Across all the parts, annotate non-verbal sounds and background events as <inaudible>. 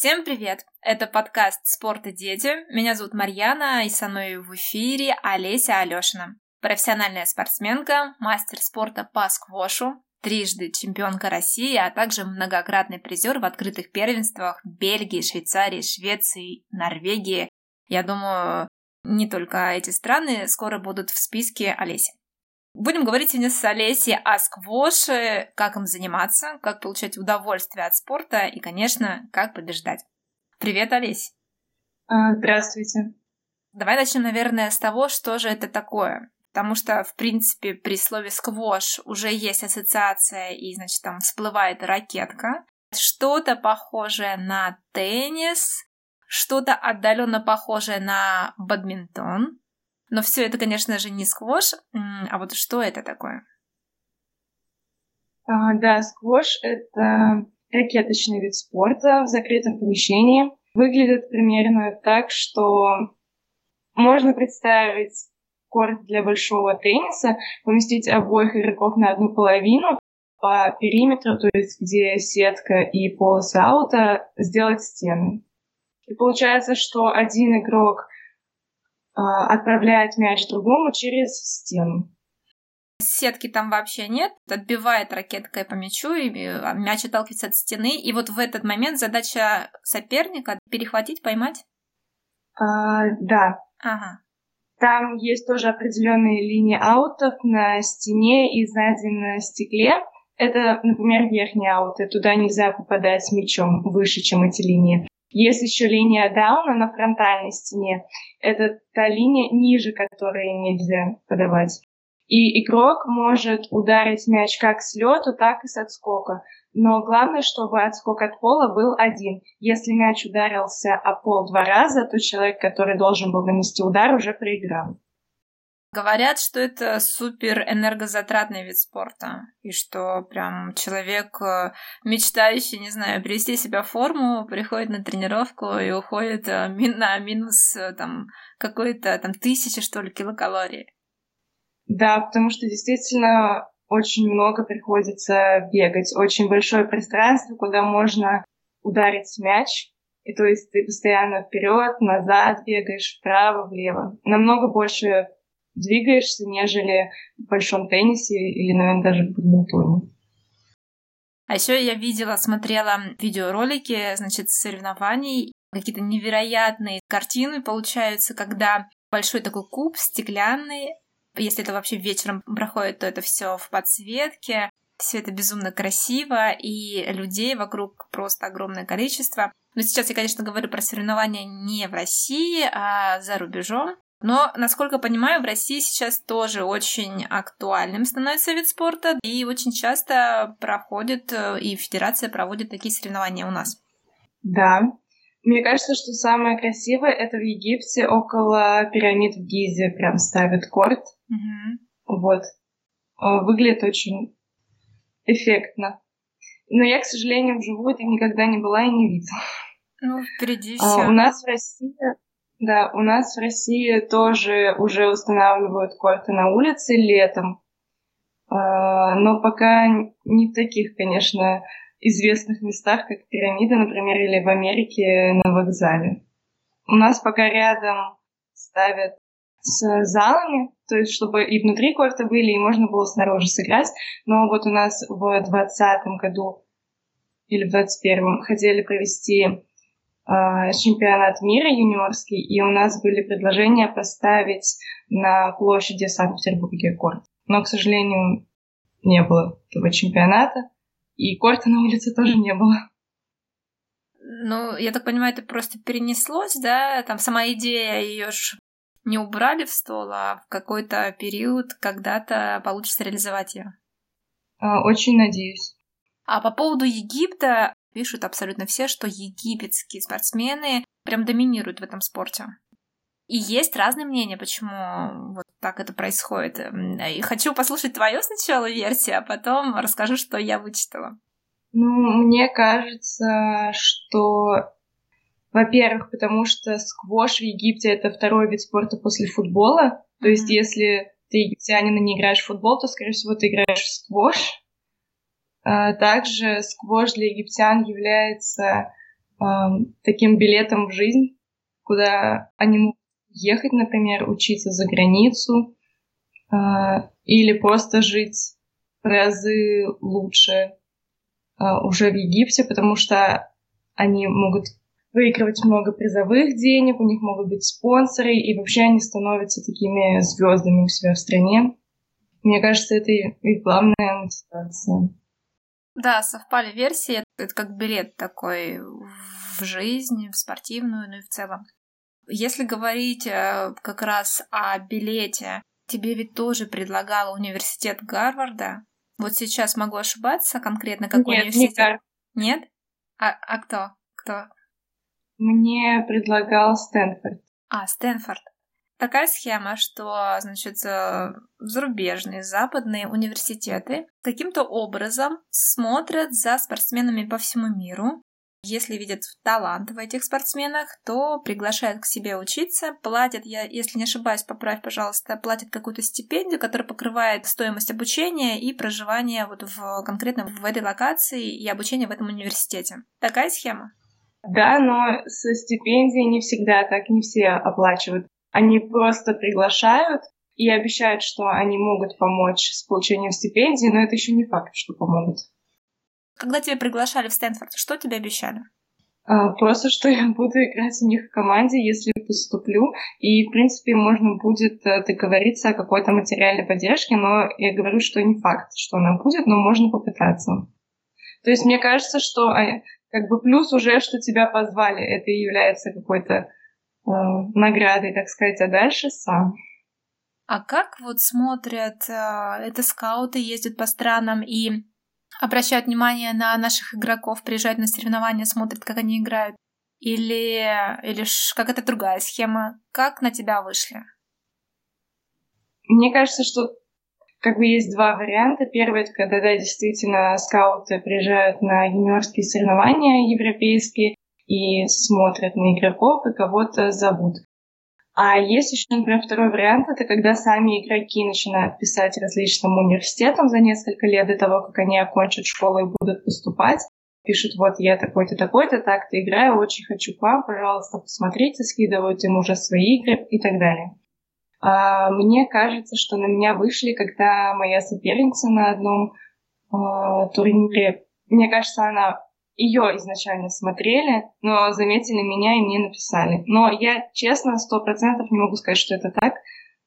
Всем привет! Это подкаст «Спорт и дети». Меня зовут Марьяна, и со мной в эфире Олеся Алешина. Профессиональная спортсменка, мастер спорта по сквошу, трижды чемпионка России, а также многократный призер в открытых первенствах Бельгии, Швейцарии, Швеции, Норвегии. Я думаю, не только эти страны скоро будут в списке Олеси. Будем говорить сегодня с Олесей о сквоше, как им заниматься, как получать удовольствие от спорта и, конечно, как побеждать. Привет, Олесь! А, здравствуйте! Давай начнем, наверное, с того, что же это такое. Потому что, в принципе, при слове сквош уже есть ассоциация, и, значит, там всплывает ракетка. Что-то похожее на теннис, что-то отдаленно похожее на бадминтон. Но все это, конечно же, не сквош. А вот что это такое? А, да, сквош — это ракеточный вид спорта в закрытом помещении. Выглядит примерно так, что можно представить корт для большого тенниса, поместить обоих игроков на одну половину, по периметру, то есть где сетка и полосы аута, сделать стены. И получается, что один игрок отправляет мяч другому через стену. Сетки там вообще нет, отбивает ракеткой по мячу, и а, мяч отталкивается от стены, и вот в этот момент задача соперника перехватить, поймать? А, да. Ага. Там есть тоже определенные линии аутов на стене и сзади на стекле. Это, например, верхние ауты. Туда нельзя попадать мячом выше, чем эти линии. Есть еще линия дауна на фронтальной стене. Это та линия ниже, которой нельзя подавать. И игрок может ударить мяч как с лету, так и с отскока. Но главное, чтобы отскок от пола был один. Если мяч ударился о пол два раза, то человек, который должен был нанести удар, уже проиграл. Говорят, что это супер энергозатратный вид спорта, и что прям человек, э, мечтающий, не знаю, привести себя в форму, приходит на тренировку и уходит э, на минус э, там какой-то там тысячи, что ли, килокалорий. Да, потому что действительно очень много приходится бегать, очень большое пространство, куда можно ударить мяч, и то есть ты постоянно вперед, назад бегаешь, вправо, влево. Намного больше двигаешься, нежели в большом теннисе или, наверное, даже в бадминтоне. А еще я видела, смотрела видеоролики, значит, соревнований, какие-то невероятные картины получаются, когда большой такой куб стеклянный, если это вообще вечером проходит, то это все в подсветке, все это безумно красиво, и людей вокруг просто огромное количество. Но сейчас я, конечно, говорю про соревнования не в России, а за рубежом. Но, насколько понимаю, в России сейчас тоже очень актуальным становится вид спорта, и очень часто проходит, э, и федерация проводит такие соревнования у нас. Да. Мне кажется, что самое красивое это в Египте около пирамид в Гизе прям ставят корт. Угу. Вот. Выглядит очень эффектно. Но я, к сожалению, вживую это никогда не была и не видела. Ну, впереди все. А, у нас в России да, у нас в России тоже уже устанавливают корты на улице летом, а, но пока не в таких, конечно, известных местах, как пирамида, например, или в Америке на вокзале. У нас пока рядом ставят с залами, то есть чтобы и внутри корта были, и можно было снаружи сыграть. Но вот у нас в 2020 году или в 2021 хотели провести чемпионат мира юниорский, и у нас были предложения поставить на площади Санкт-Петербурге корт. Но, к сожалению, не было этого чемпионата, и корта на улице тоже не было. Ну, я так понимаю, это просто перенеслось, да? Там сама идея, ее ж не убрали в стол, а в какой-то период когда-то получится реализовать ее. А, очень надеюсь. А по поводу Египта, Пишут абсолютно все, что египетские спортсмены прям доминируют в этом спорте. И есть разные мнения, почему вот так это происходит. И хочу послушать твою сначала версию, а потом расскажу, что я вычитала. Ну, мне кажется, что, во-первых, потому что сквош в Египте это второй вид спорта после футбола. То есть, если ты египтянин и не играешь в футбол, то, скорее всего, ты играешь в сквош. А, также сквош для египтян является э, таким билетом в жизнь, куда они могут ехать, например, учиться за границу э, или просто жить разы лучше э, уже в Египте, потому что они могут выигрывать много призовых денег, у них могут быть спонсоры, и вообще они становятся такими звездами у себя в стране. Мне кажется, это их главная мотивация. Да, совпали версии. Это как билет такой в жизнь, в спортивную, ну и в целом. Если говорить э, как раз о билете, тебе ведь тоже предлагал университет Гарварда. Вот сейчас могу ошибаться конкретно, какой Нет, университет? Не Нет? А, а кто? Кто? Мне предлагал Стэнфорд. А, Стэнфорд. Такая схема, что, значит, э, зарубежные, западные университеты каким-то образом смотрят за спортсменами по всему миру. Если видят талант в этих спортсменах, то приглашают к себе учиться, платят, я, если не ошибаюсь, поправь, пожалуйста, платят какую-то стипендию, которая покрывает стоимость обучения и проживания вот в, конкретно в этой локации и обучение в этом университете. Такая схема? Да, но со стипендией не всегда так, не все оплачивают. Они просто приглашают и обещают, что они могут помочь с получением стипендии, но это еще не факт, что помогут. Когда тебя приглашали в Стэнфорд, что тебе обещали? А, просто, что я буду играть у них в команде, если поступлю. И, в принципе, можно будет э, договориться о какой-то материальной поддержке, но я говорю, что не факт, что она будет, но можно попытаться. То есть мне кажется, что а, как бы плюс уже, что тебя позвали, это и является какой-то наградой, так сказать, а дальше сам. А как вот смотрят, э, это скауты ездят по странам и обращают внимание на наших игроков, приезжают на соревнования, смотрят, как они играют? Или, или как это другая схема? Как на тебя вышли? Мне кажется, что как бы есть два варианта. Первый — это когда, да, действительно, скауты приезжают на юниорские соревнования европейские и смотрят на игроков и кого-то зовут. А есть еще, например, второй вариант, это когда сами игроки начинают писать различным университетам за несколько лет до того, как они окончат школу и будут поступать. Пишут, вот я такой-то, такой-то, так-то играю, очень хочу к вам, пожалуйста, посмотрите, скидывают им уже свои игры и так далее. А, мне кажется, что на меня вышли, когда моя соперница на одном а, турнире, мне кажется, она ее изначально смотрели, но заметили меня и мне написали. Но я, честно, сто процентов не могу сказать, что это так,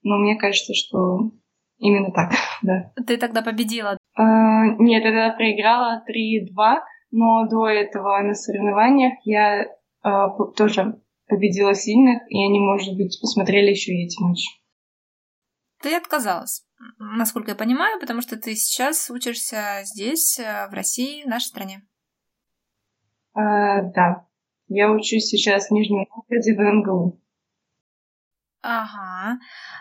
но мне кажется, что именно так, <laughs> да. Ты тогда победила? А, нет, я тогда проиграла 3-2, но до этого на соревнованиях я а, тоже победила сильных, и они, может быть, посмотрели еще и эти матчи. Ты отказалась, насколько я понимаю, потому что ты сейчас учишься здесь, э, в России, в нашей стране. А, да, я учусь сейчас в Нижнем Новгороде в МГУ. Ага.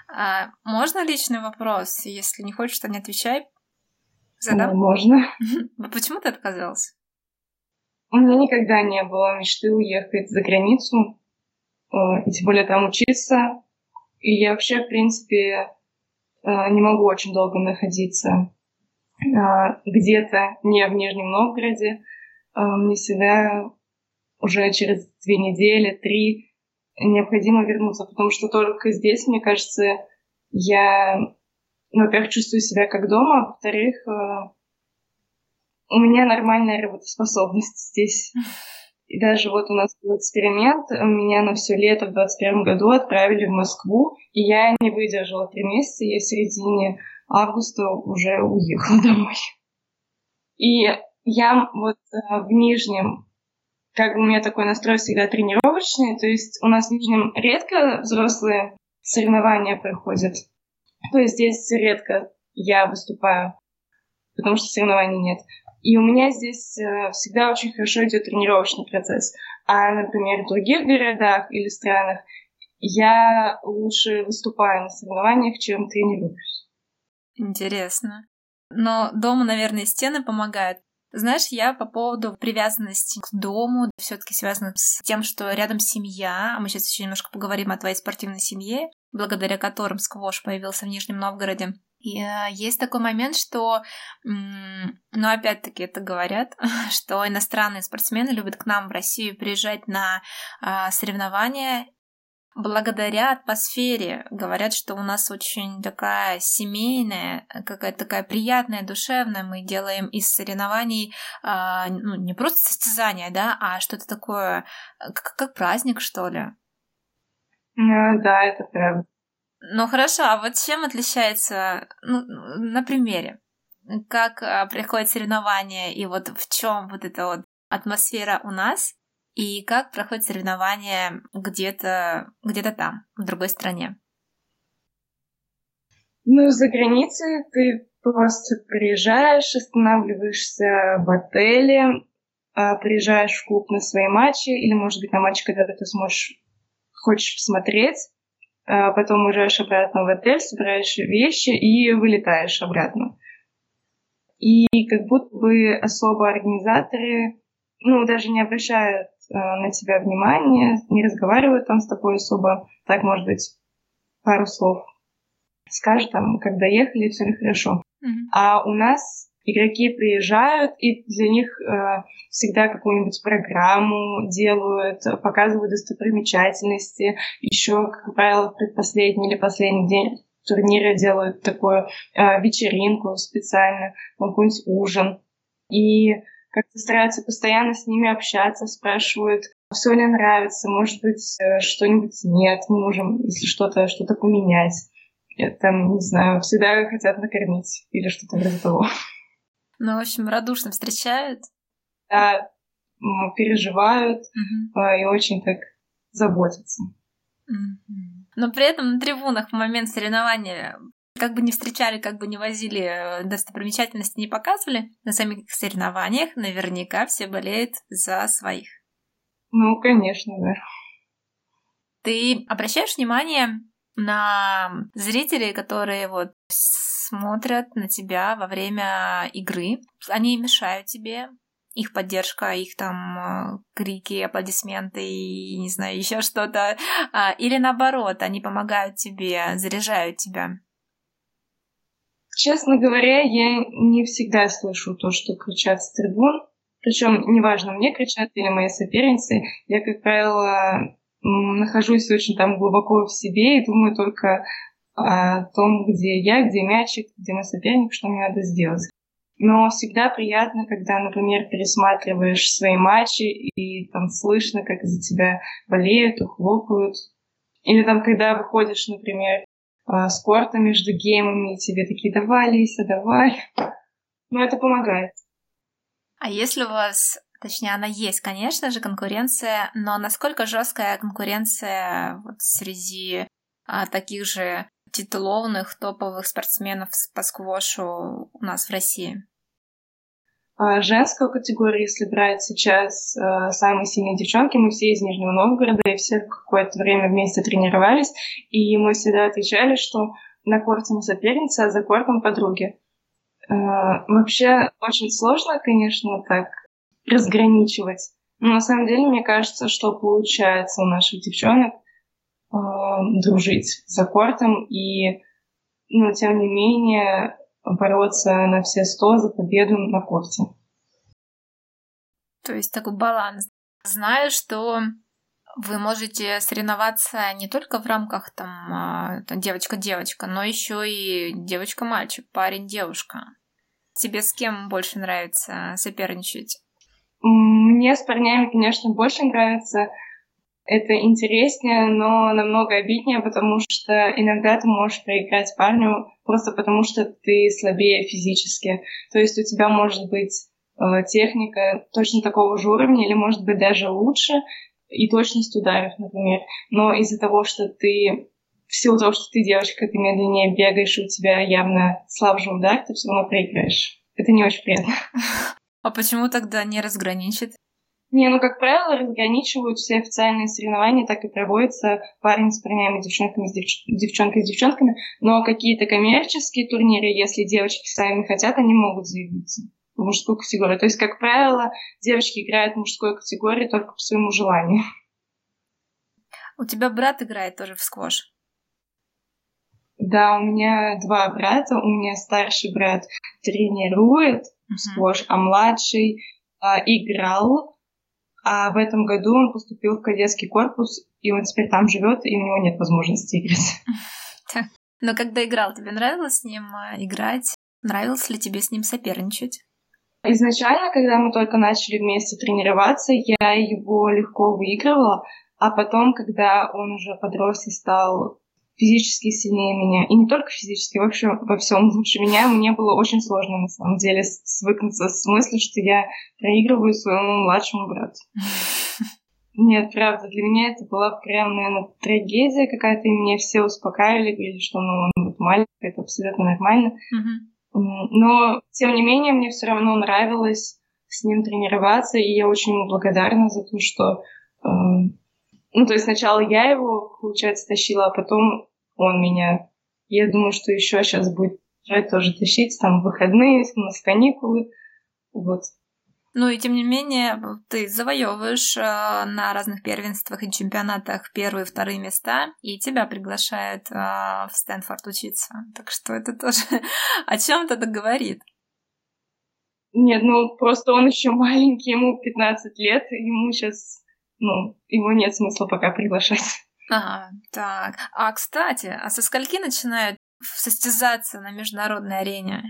А можно личный вопрос? Если не хочешь, то не отвечай. Задам? можно. Почему ты отказалась? У меня никогда не было мечты уехать за границу, э, и тем более там учиться. И я вообще, в принципе, э, не могу очень долго находиться э, где-то не в Нижнем Новгороде. А, мне всегда уже через две недели, три необходимо вернуться, потому что только здесь, мне кажется, я, во-первых, чувствую себя как дома, а во-вторых, а, у меня нормальная работоспособность <laughs> здесь. И даже вот у нас был эксперимент, меня на все лето в 2021 году отправили в Москву, и я не выдержала три месяца, я в середине августа уже уехала <laughs> домой. И я вот э, в Нижнем, как у меня такой настрой всегда тренировочный, то есть у нас в Нижнем редко взрослые соревнования проходят. То есть здесь редко я выступаю, потому что соревнований нет. И у меня здесь э, всегда очень хорошо идет тренировочный процесс. А, например, в других городах или странах я лучше выступаю на соревнованиях, чем тренируюсь. Интересно. Но дома, наверное, стены помогают. Знаешь, я по поводу привязанности к дому все-таки связано с тем, что рядом семья, а мы сейчас еще немножко поговорим о твоей спортивной семье, благодаря которым сквош появился в Нижнем Новгороде. И э, есть такой момент, что, ну, опять-таки это говорят, <laughs> что иностранные спортсмены любят к нам в Россию приезжать на э, соревнования благодаря атмосфере. Говорят, что у нас очень такая семейная, какая-то такая приятная, душевная. Мы делаем из соревнований э, ну, не просто состязания, да, а что-то такое, как, как праздник, что ли. Ну, да, это правда. Ну хорошо, а вот чем отличается, ну, на примере, как а, проходит соревнование и вот в чем вот эта вот атмосфера у нас и как проходит соревнование где-то где-то там, в другой стране? Ну, за границей ты просто приезжаешь, останавливаешься в отеле, а, приезжаешь в клуб на свои матчи, или, может быть, на матчи, когда ты сможешь, хочешь посмотреть, а потом уезжаешь обратно в отель, собираешь вещи и вылетаешь обратно. И как будто бы особо организаторы, ну, даже не обращают на тебя внимания, не разговаривают там с тобой особо. Так, может быть, пару слов скажут там, когда ехали, все ли хорошо. Mm-hmm. А у нас игроки приезжают, и для них э, всегда какую-нибудь программу делают, показывают достопримечательности. Еще, как правило, в предпоследний или последний день турнира делают такую э, вечеринку специально, какой-нибудь ужин. И как-то стараются постоянно с ними общаться, спрашивают, все ли нравится, может быть, э, что-нибудь нет, мы можем, если что-то, что-то поменять. Там, не знаю, всегда хотят накормить или что-то вроде того. Ну, в общем, радушно встречают. Да, переживают угу. и очень так заботятся. Угу. Но при этом на трибунах в момент соревнования как бы не встречали, как бы не возили, э, достопримечательности не показывали, на самих соревнованиях наверняка все болеют за своих. Ну, конечно, да. Ты обращаешь внимание на зрителей, которые вот смотрят на тебя во время игры. Они мешают тебе, их поддержка, их там э, крики, аплодисменты и, не знаю, <laughs> еще что-то. А, или наоборот, они помогают тебе, заряжают тебя. Честно говоря, я не всегда слышу то, что кричат с трибун. Причем, неважно, мне кричат или мои соперницы, я, как правило, нахожусь очень там глубоко в себе и думаю только о том, где я, где мячик, где мой соперник, что мне надо сделать. Но всегда приятно, когда, например, пересматриваешь свои матчи и там слышно, как за тебя болеют, ухлопают. Или там, когда выходишь, например, а, с корта между геймами, и тебе такие «давай, Лиса, давай». Но это помогает. А если у вас, точнее, она есть, конечно же, конкуренция, но насколько жесткая конкуренция вот среди а, таких же титулованных топовых спортсменов по сквошу у нас в России? А, женскую категорию, если брать сейчас э, самые сильные девчонки, мы все из Нижнего Новгорода, и все какое-то время вместе тренировались, и мы всегда отвечали, что на корте мы соперницы, а за кортом подруги. Э, вообще очень сложно, конечно, так разграничивать, но на самом деле мне кажется, что получается у наших девчонок – э, дружить за кортом и, но тем не менее, бороться на все сто за победу на корте. То есть такой баланс. Знаю, что вы можете соревноваться не только в рамках там, там девочка-девочка, но еще и девочка-мальчик, парень-девушка. Тебе с кем больше нравится соперничать? Мне с парнями, конечно, больше нравится это интереснее, но намного обиднее, потому что иногда ты можешь проиграть парню просто потому, что ты слабее физически. То есть у тебя может быть э, техника точно такого же уровня или может быть даже лучше и точность ударов, например. Но из-за того, что ты в силу того, что ты девочка, ты медленнее бегаешь, и у тебя явно слабже удар, ты все равно проиграешь. Это не очень приятно. <laughs> А почему тогда не разграничит? Не, ну, как правило, разграничивают все официальные соревнования, так и проводятся парень с парнями, девчонками с девч... девчонкой с девчонками, но какие-то коммерческие турниры, если девочки сами хотят, они могут заявиться в мужскую категорию. То есть, как правило, девочки играют в мужской категории только по своему желанию. У тебя брат играет тоже в сквош? Да, у меня два брата. У меня старший брат тренирует uh-huh. сквош, а младший а, играл. А в этом году он поступил в кадетский корпус, и он теперь там живет, и у него нет возможности играть. Но когда играл, тебе нравилось с ним а, играть? Нравилось ли тебе с ним соперничать? Изначально, когда мы только начали вместе тренироваться, я его легко выигрывала, а потом, когда он уже подрос и стал физически сильнее меня. И не только физически, вообще во всем лучше меня. Мне было очень сложно, на самом деле, свыкнуться с мыслью, что я проигрываю своему младшему брату. <laughs> Нет, правда, для меня это была прям, наверное, трагедия какая-то, и меня все успокаивали, говорили, что ну, он вот маленький, это абсолютно нормально. Но, тем не менее, мне все равно нравилось с ним тренироваться, и я очень ему благодарна за то, что... Э, ну, то есть сначала я его, получается, тащила, а потом он меня. Я думаю, что еще сейчас будет тоже тащить там выходные, у нас каникулы. Вот. Ну и тем не менее, ты завоевываешь э, на разных первенствах и чемпионатах первые и вторые места, и тебя приглашают э, в Стэнфорд учиться. Так что это тоже <laughs> о чем-то говорит. Нет, ну просто он еще маленький, ему 15 лет, ему сейчас, ну, его нет смысла пока приглашать. Ага, так. А, кстати, а со скольки начинают состязаться на международной арене?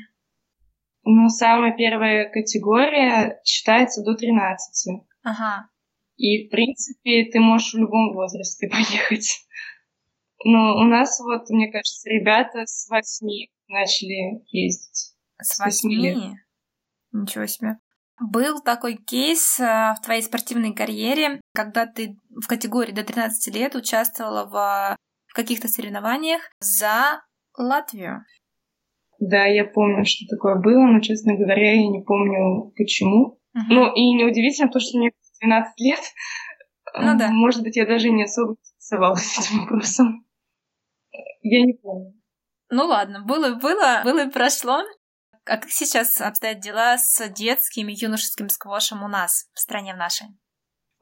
Ну, самая первая категория считается до 13. Ага. И, в принципе, ты можешь в любом возрасте <laughs> поехать. Но у нас вот, мне кажется, ребята с 8 начали ездить. С 8? лет. Ничего себе. Был такой кейс э, в твоей спортивной карьере, когда ты в категории до 13 лет участвовала в, в каких-то соревнованиях за Латвию. Да, я помню, что такое было, но, честно говоря, я не помню, почему. Uh-huh. Ну, и неудивительно то, что мне 12 лет. Ну да. Может быть, я даже не особо интересовалась <laughs> этим вопросом. Я не помню. Ну ладно, было, было, было и прошло. А как сейчас обстоят дела с детским и юношеским сквошем у нас, в стране в нашей?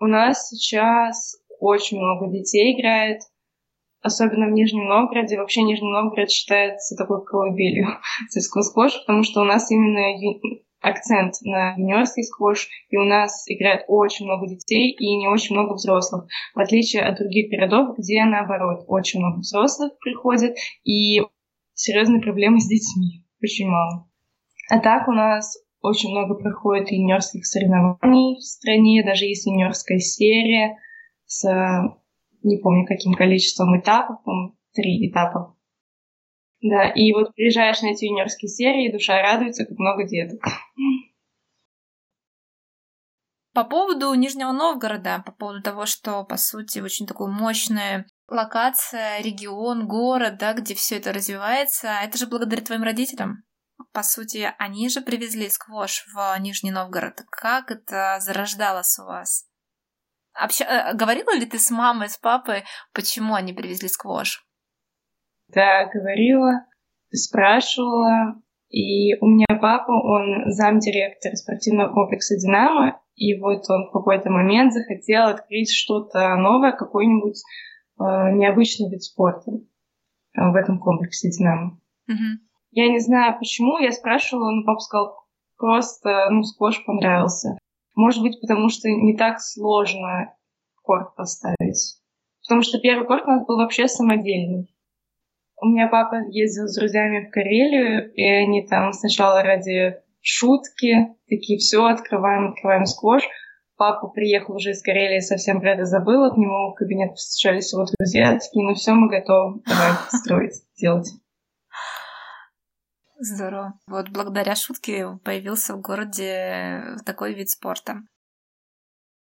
У нас сейчас очень много детей играет, особенно в Нижнем Новгороде. Вообще Нижний Новгород считается такой колыбелью <laughs> детского сквоша, потому что у нас именно акцент на юниорский сквош, и у нас играет очень много детей и не очень много взрослых, в отличие от других городов, где наоборот очень много взрослых приходит и серьезные проблемы с детьми, очень мало. А так у нас очень много проходит юниорских соревнований в стране, даже есть юниорская серия с не помню каким количеством этапов, по три этапа. Да, и вот приезжаешь на эти юниорские серии, душа радуется, как много деток. По поводу Нижнего Новгорода, по поводу того, что, по сути, очень такую мощная локация, регион, город, да, где все это развивается, это же благодаря твоим родителям по сути, они же привезли сквош в Нижний Новгород. Как это зарождалось у вас? Общ... Э, говорила ли ты с мамой, с папой, почему они привезли сквош? Да, говорила, спрашивала. И у меня папа, он замдиректор спортивного комплекса «Динамо», и вот он в какой-то момент захотел открыть что-то новое, какой-нибудь э, необычный вид спорта в этом комплексе «Динамо». Угу. Я не знаю почему, я спрашивала, но папа сказал, просто, ну, сквош понравился. Может быть, потому что не так сложно корт поставить. Потому что первый корт у нас был вообще самодельный. У меня папа ездил с друзьями в Карелию, и они там сначала ради шутки такие, все, открываем, открываем сквош. Папа приехал уже из Карелии, совсем про это забыл, к нему в кабинет постучались его друзья, такие, ну все, мы готовы, давай строить, делать. Здорово. Вот благодаря шутке появился в городе такой вид спорта.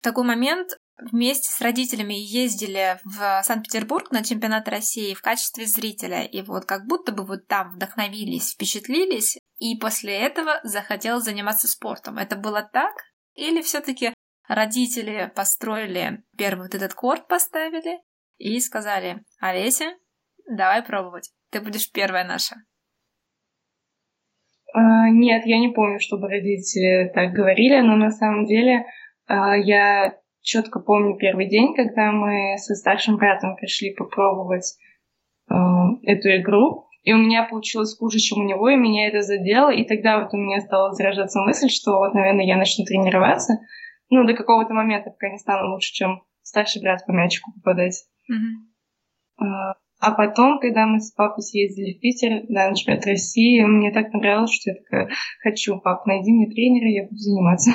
В такой момент вместе с родителями ездили в Санкт-Петербург на чемпионат России в качестве зрителя. И вот как будто бы вот там вдохновились, впечатлились, и после этого захотел заниматься спортом. Это было так? Или все-таки родители построили первый вот этот корт, поставили и сказали, Олеся, давай пробовать, ты будешь первая наша. А, нет, я не помню, чтобы родители так говорили, но на самом деле а, я четко помню первый день, когда мы со старшим братом пришли попробовать а, эту игру. и у меня получилось хуже, чем у него, и меня это задело, и тогда вот у меня стала зарождаться мысль, что вот, наверное, я начну тренироваться, ну, до какого-то момента, пока не стану лучше, чем старший брат по мячику попадать. Mm-hmm. А потом, когда мы с папой съездили в Питер на чемпионат России, мне так понравилось, что я такая, хочу, пап, найди мне тренера, я буду заниматься.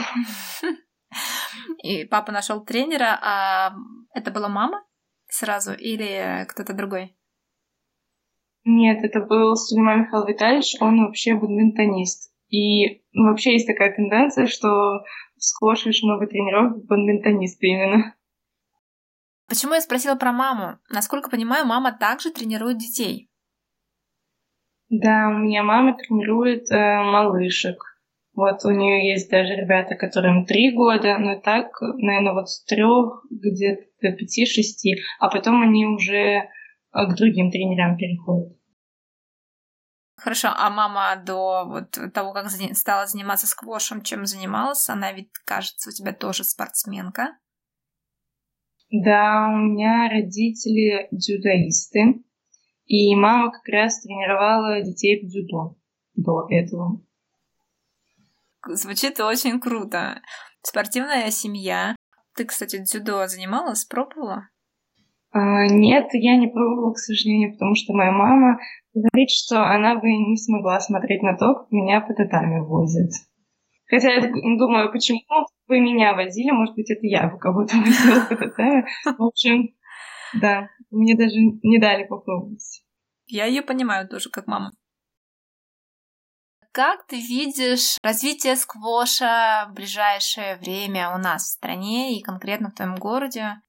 <laughs> И папа нашел тренера, а это была мама сразу или кто-то другой? Нет, это был Сулейман Михаил Витальевич, он вообще бадминтонист. И вообще есть такая тенденция, что очень много тренеров бадминтонисты именно. Почему я спросила про маму? Насколько понимаю, мама также тренирует детей. Да, у меня мама тренирует э, малышек. Вот у нее есть даже ребята, которым три года, но так, наверное, вот с трех где-то до пяти-шести, а потом они уже э, к другим тренерам переходят. Хорошо, а мама до вот того, как стала заниматься сквошем, чем занималась, она ведь, кажется, у тебя тоже спортсменка. Да, у меня родители дзюдоисты, и мама как раз тренировала детей в дзюдо до этого. Звучит очень круто. Спортивная семья. Ты, кстати, дзюдо занималась, пробовала? А, нет, я не пробовала, к сожалению, потому что моя мама говорит, что она бы не смогла смотреть на то, как меня по татами возят. Хотя я думаю, почему вы меня возили, может быть, это я бы кого-то возила <laughs> татами. В общем, да, мне даже не дали попробовать. Я ее понимаю тоже, как мама. Как ты видишь развитие сквоша в ближайшее время у нас в стране и конкретно в твоем городе?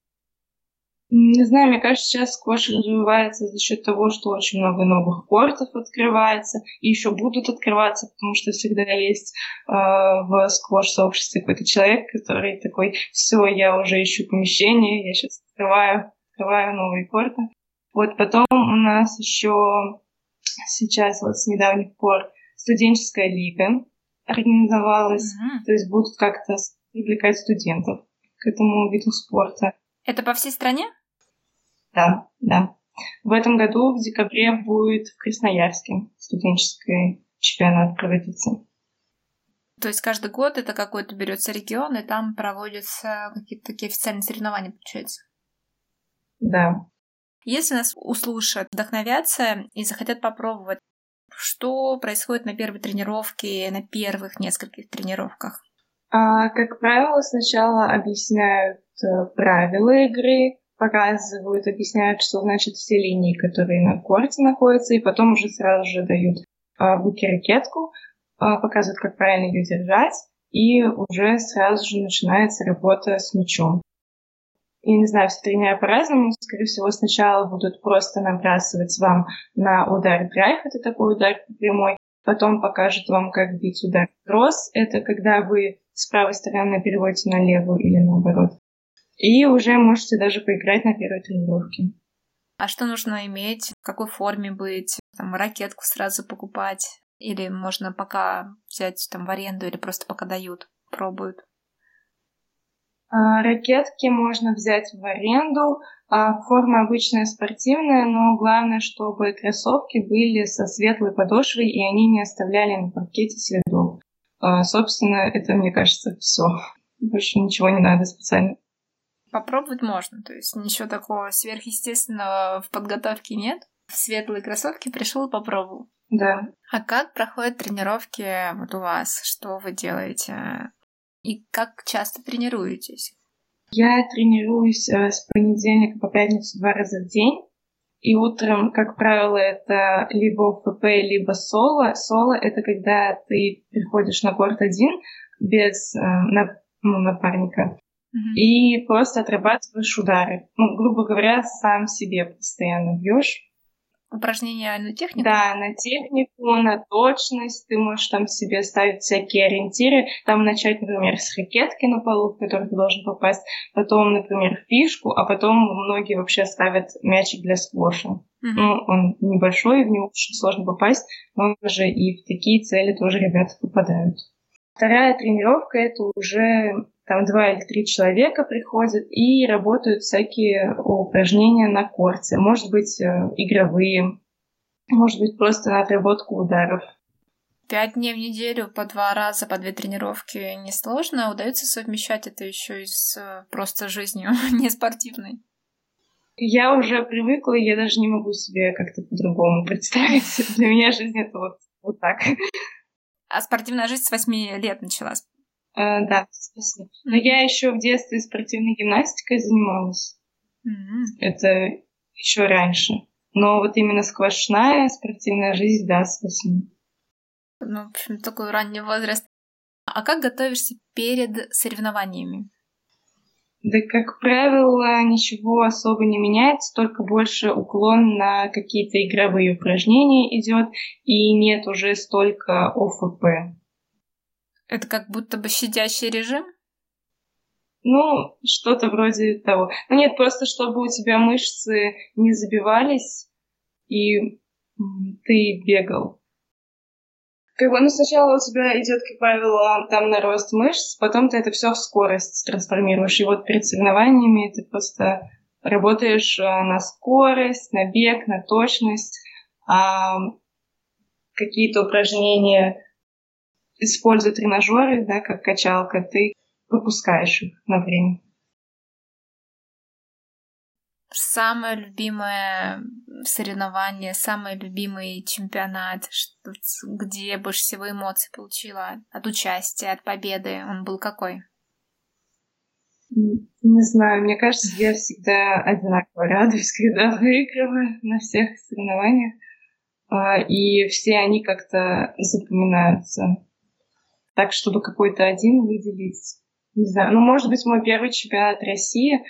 Не знаю, мне кажется, сейчас сквош развивается за счет того, что очень много новых кортов открывается, и еще будут открываться, потому что всегда есть э, в сквош-сообществе какой-то человек, который такой, все, я уже ищу помещение, я сейчас открываю, открываю новые корты. Вот потом у нас еще сейчас вот с недавних пор студенческая лига организовалась, mm-hmm. то есть будут как-то привлекать студентов к этому виду спорта. Это по всей стране? Да, да. В этом году в декабре будет в Красноярске студенческий чемпионат проводиться. То есть каждый год это какой-то берется регион, и там проводятся какие-то такие официальные соревнования, получается? Да. Если нас услышат, вдохновятся и захотят попробовать, что происходит на первой тренировке, на первых нескольких тренировках? А, как правило, сначала объясняют э, правила игры, показывают, объясняют, что значит все линии, которые на корте находятся, и потом уже сразу же дают а, в руки ракетку, а, показывают, как правильно ее держать, и уже сразу же начинается работа с мячом. И не знаю, все тренеры по-разному. Скорее всего, сначала будут просто набрасывать вам на удар драйв, это такой удар прямой. Потом покажут вам, как бить удар кросс. Это когда вы с правой стороны переводите на левую или наоборот. И уже можете даже поиграть на первой тренировке. А что нужно иметь? В какой форме быть? Там ракетку сразу покупать? Или можно пока взять там в аренду, или просто пока дают, пробуют? А, ракетки можно взять в аренду. А, форма обычная спортивная, но главное, чтобы кроссовки были со светлой подошвой, и они не оставляли на паркете следов. А, собственно, это, мне кажется, все. Больше ничего не надо специально. Попробовать можно, то есть ничего такого сверхъестественного в подготовке нет. В светлые кроссовки пришел и попробовал. Да. А как проходят тренировки вот у вас? Что вы делаете? И как часто тренируетесь? Я тренируюсь э, с понедельника по пятницу два раза в день. И утром, как правило, это либо ФП, либо соло. Соло — это когда ты приходишь на корт один без э, ну, напарника mm-hmm. и просто отрабатываешь удары. Ну, грубо говоря, сам себе постоянно бьешь. Упражнения на технику? Да, на технику, на точность. Ты можешь там себе ставить всякие ориентиры. Там начать, например, с ракетки на полу, в которую ты должен попасть. Потом, например, фишку, а потом многие вообще ставят мячик для сквоша. Mm-hmm. Ну, он небольшой, в него очень сложно попасть, но уже и в такие цели тоже ребята попадают. Вторая тренировка — это уже там два или три человека приходят и работают всякие упражнения на корте. Может быть, э, игровые. может быть, просто на отработку ударов. Пять дней в неделю по два раза, по две тренировки несложно. Удается совмещать это еще и с э, просто жизнью, <laughs> не спортивной. Я уже привыкла, и я даже не могу себе как-то по-другому <laughs> представить. Для меня жизнь это вот, вот так. А спортивная жизнь с восьми лет началась? А, да, с восьми. Но я еще в детстве спортивной гимнастикой занималась. Mm-hmm. Это еще раньше. Но вот именно сквашная спортивная жизнь, да, с восьми. Ну, в общем, такой ранний возраст. А как готовишься перед соревнованиями? Да, как правило, ничего особо не меняется, только больше уклон на какие-то игровые упражнения идет, и нет уже столько ОФП. Это как будто бы щадящий режим? Ну, что-то вроде того. Ну нет, просто чтобы у тебя мышцы не забивались, и ты бегал. Как бы, ну, сначала у тебя идет, как правило, там на рост мышц, потом ты это все в скорость трансформируешь. И вот перед соревнованиями ты просто работаешь э, на скорость, на бег, на точность, а какие-то упражнения используя тренажеры, да, как качалка, ты выпускаешь их на время. Самое любимое соревнование, самый любимый чемпионат, где больше всего эмоций получила от участия, от победы, он был какой? Не знаю, мне кажется, я всегда одинаково радуюсь, <laughs> когда выигрываю на всех соревнованиях. А, и все они как-то запоминаются. Так, чтобы какой-то один выделить, не знаю. Ну, может быть, мой первый чемпионат России,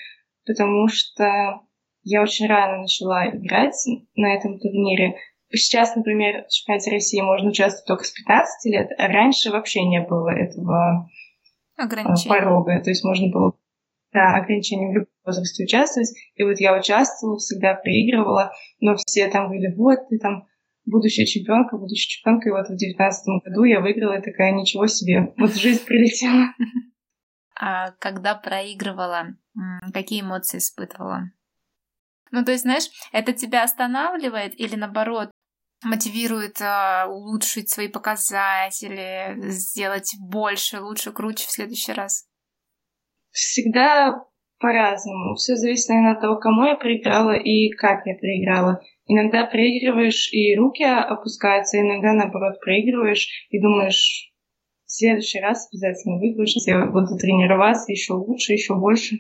потому что я очень рано начала играть на этом турнире. Сейчас, например, в чемпионате России можно участвовать только с 15 лет, а раньше вообще не было этого э, порога. То есть можно было да, ограничение в любом возрасте участвовать. И вот я участвовала, всегда проигрывала, но все там говорили, вот ты там будущая чемпионка, будущая чемпионка. И вот в девятнадцатом году я выиграла, и такая, ничего себе, вот жизнь прилетела. А когда проигрывала, какие эмоции испытывала? Ну, то есть, знаешь, это тебя останавливает или наоборот мотивирует э, улучшить свои показатели, сделать больше, лучше, круче в следующий раз? Всегда по-разному. Все зависит, наверное, от того, кому я проиграла и как я проиграла. Иногда проигрываешь, и руки опускаются, иногда, наоборот, проигрываешь и думаешь, в следующий раз обязательно выиграешь, я буду тренироваться еще лучше, еще больше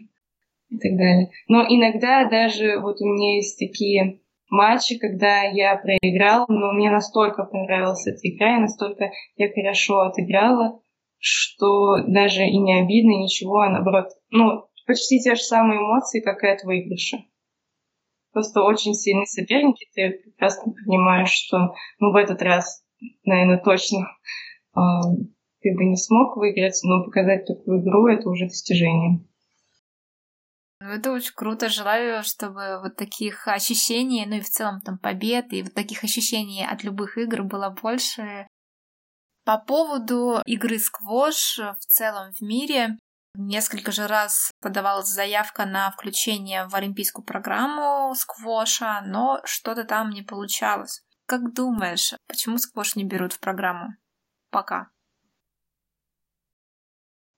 и так далее. Но иногда даже вот у меня есть такие матчи, когда я проиграла, но мне настолько понравилась эта игра, и настолько я хорошо отыграла, что даже и не обидно, ничего, а наоборот, ну, почти те же самые эмоции, как и от выигрыша. Просто очень сильные соперники, ты прекрасно понимаешь, что ну, в этот раз, наверное, точно э, ты бы не смог выиграть, но показать такую игру — это уже достижение. Ну, это очень круто. Желаю, чтобы вот таких ощущений, ну и в целом там побед, и вот таких ощущений от любых игр было больше. По поводу игры сквош в целом в мире, несколько же раз подавалась заявка на включение в олимпийскую программу сквоша, но что-то там не получалось. Как думаешь, почему сквош не берут в программу? Пока.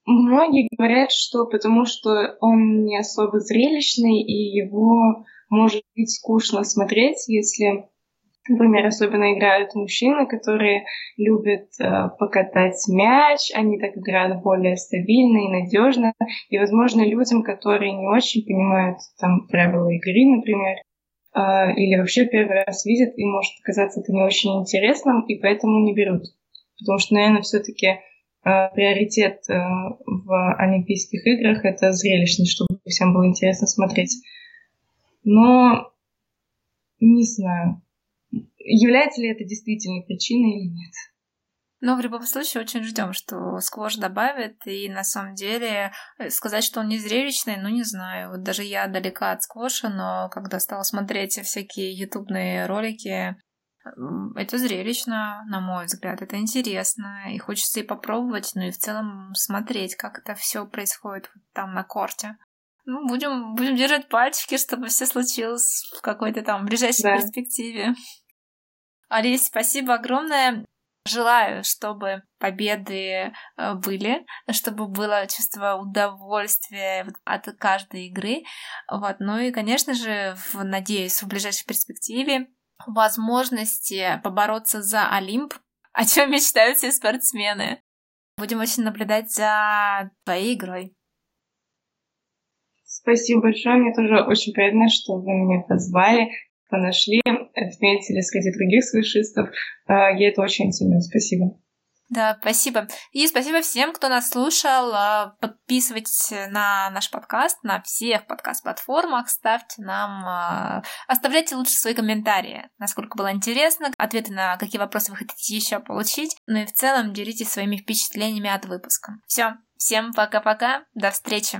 Многие говорят, что потому что он не особо зрелищный, и его может быть скучно смотреть, если, например, особенно играют мужчины, которые любят э, покатать мяч, они так играют более стабильно и надежно, и, возможно, людям, которые не очень понимают там правила игры, например, э, или вообще первый раз видят, им может показаться это не очень интересным, и поэтому не берут. Потому что, наверное, все-таки Э, приоритет э, в Олимпийских играх — это зрелищность, чтобы всем было интересно смотреть. Но не знаю, является ли это действительно причиной или нет. Но в любом случае очень ждем, что сквош добавит. И на самом деле э, сказать, что он не зрелищный, ну не знаю. Вот даже я далека от сквоша, но когда стала смотреть всякие ютубные ролики, это зрелищно, на мой взгляд, это интересно, и хочется и попробовать, ну и в целом смотреть, как это все происходит там на корте. Ну, будем, будем держать пальчики, чтобы все случилось в какой-то там ближайшей да. перспективе. Алис, спасибо огромное. Желаю, чтобы победы э, были, чтобы было чувство удовольствия от каждой игры. Вот. Ну и, конечно же, надеюсь, в ближайшей перспективе возможности побороться за Олимп, о чем мечтают все спортсмены. Будем очень наблюдать за твоей игрой. Спасибо большое. Мне тоже очень приятно, что вы меня позвали, нашли, отметили среди других свышистов. А, я это очень ценю. Спасибо. Да, спасибо. И спасибо всем, кто нас слушал. А, подписывайтесь на наш подкаст на всех подкаст-платформах, ставьте нам, а, оставляйте лучше свои комментарии, насколько было интересно, ответы на какие вопросы вы хотите еще получить. Ну и в целом делитесь своими впечатлениями от выпуска. Все, всем пока-пока, до встречи.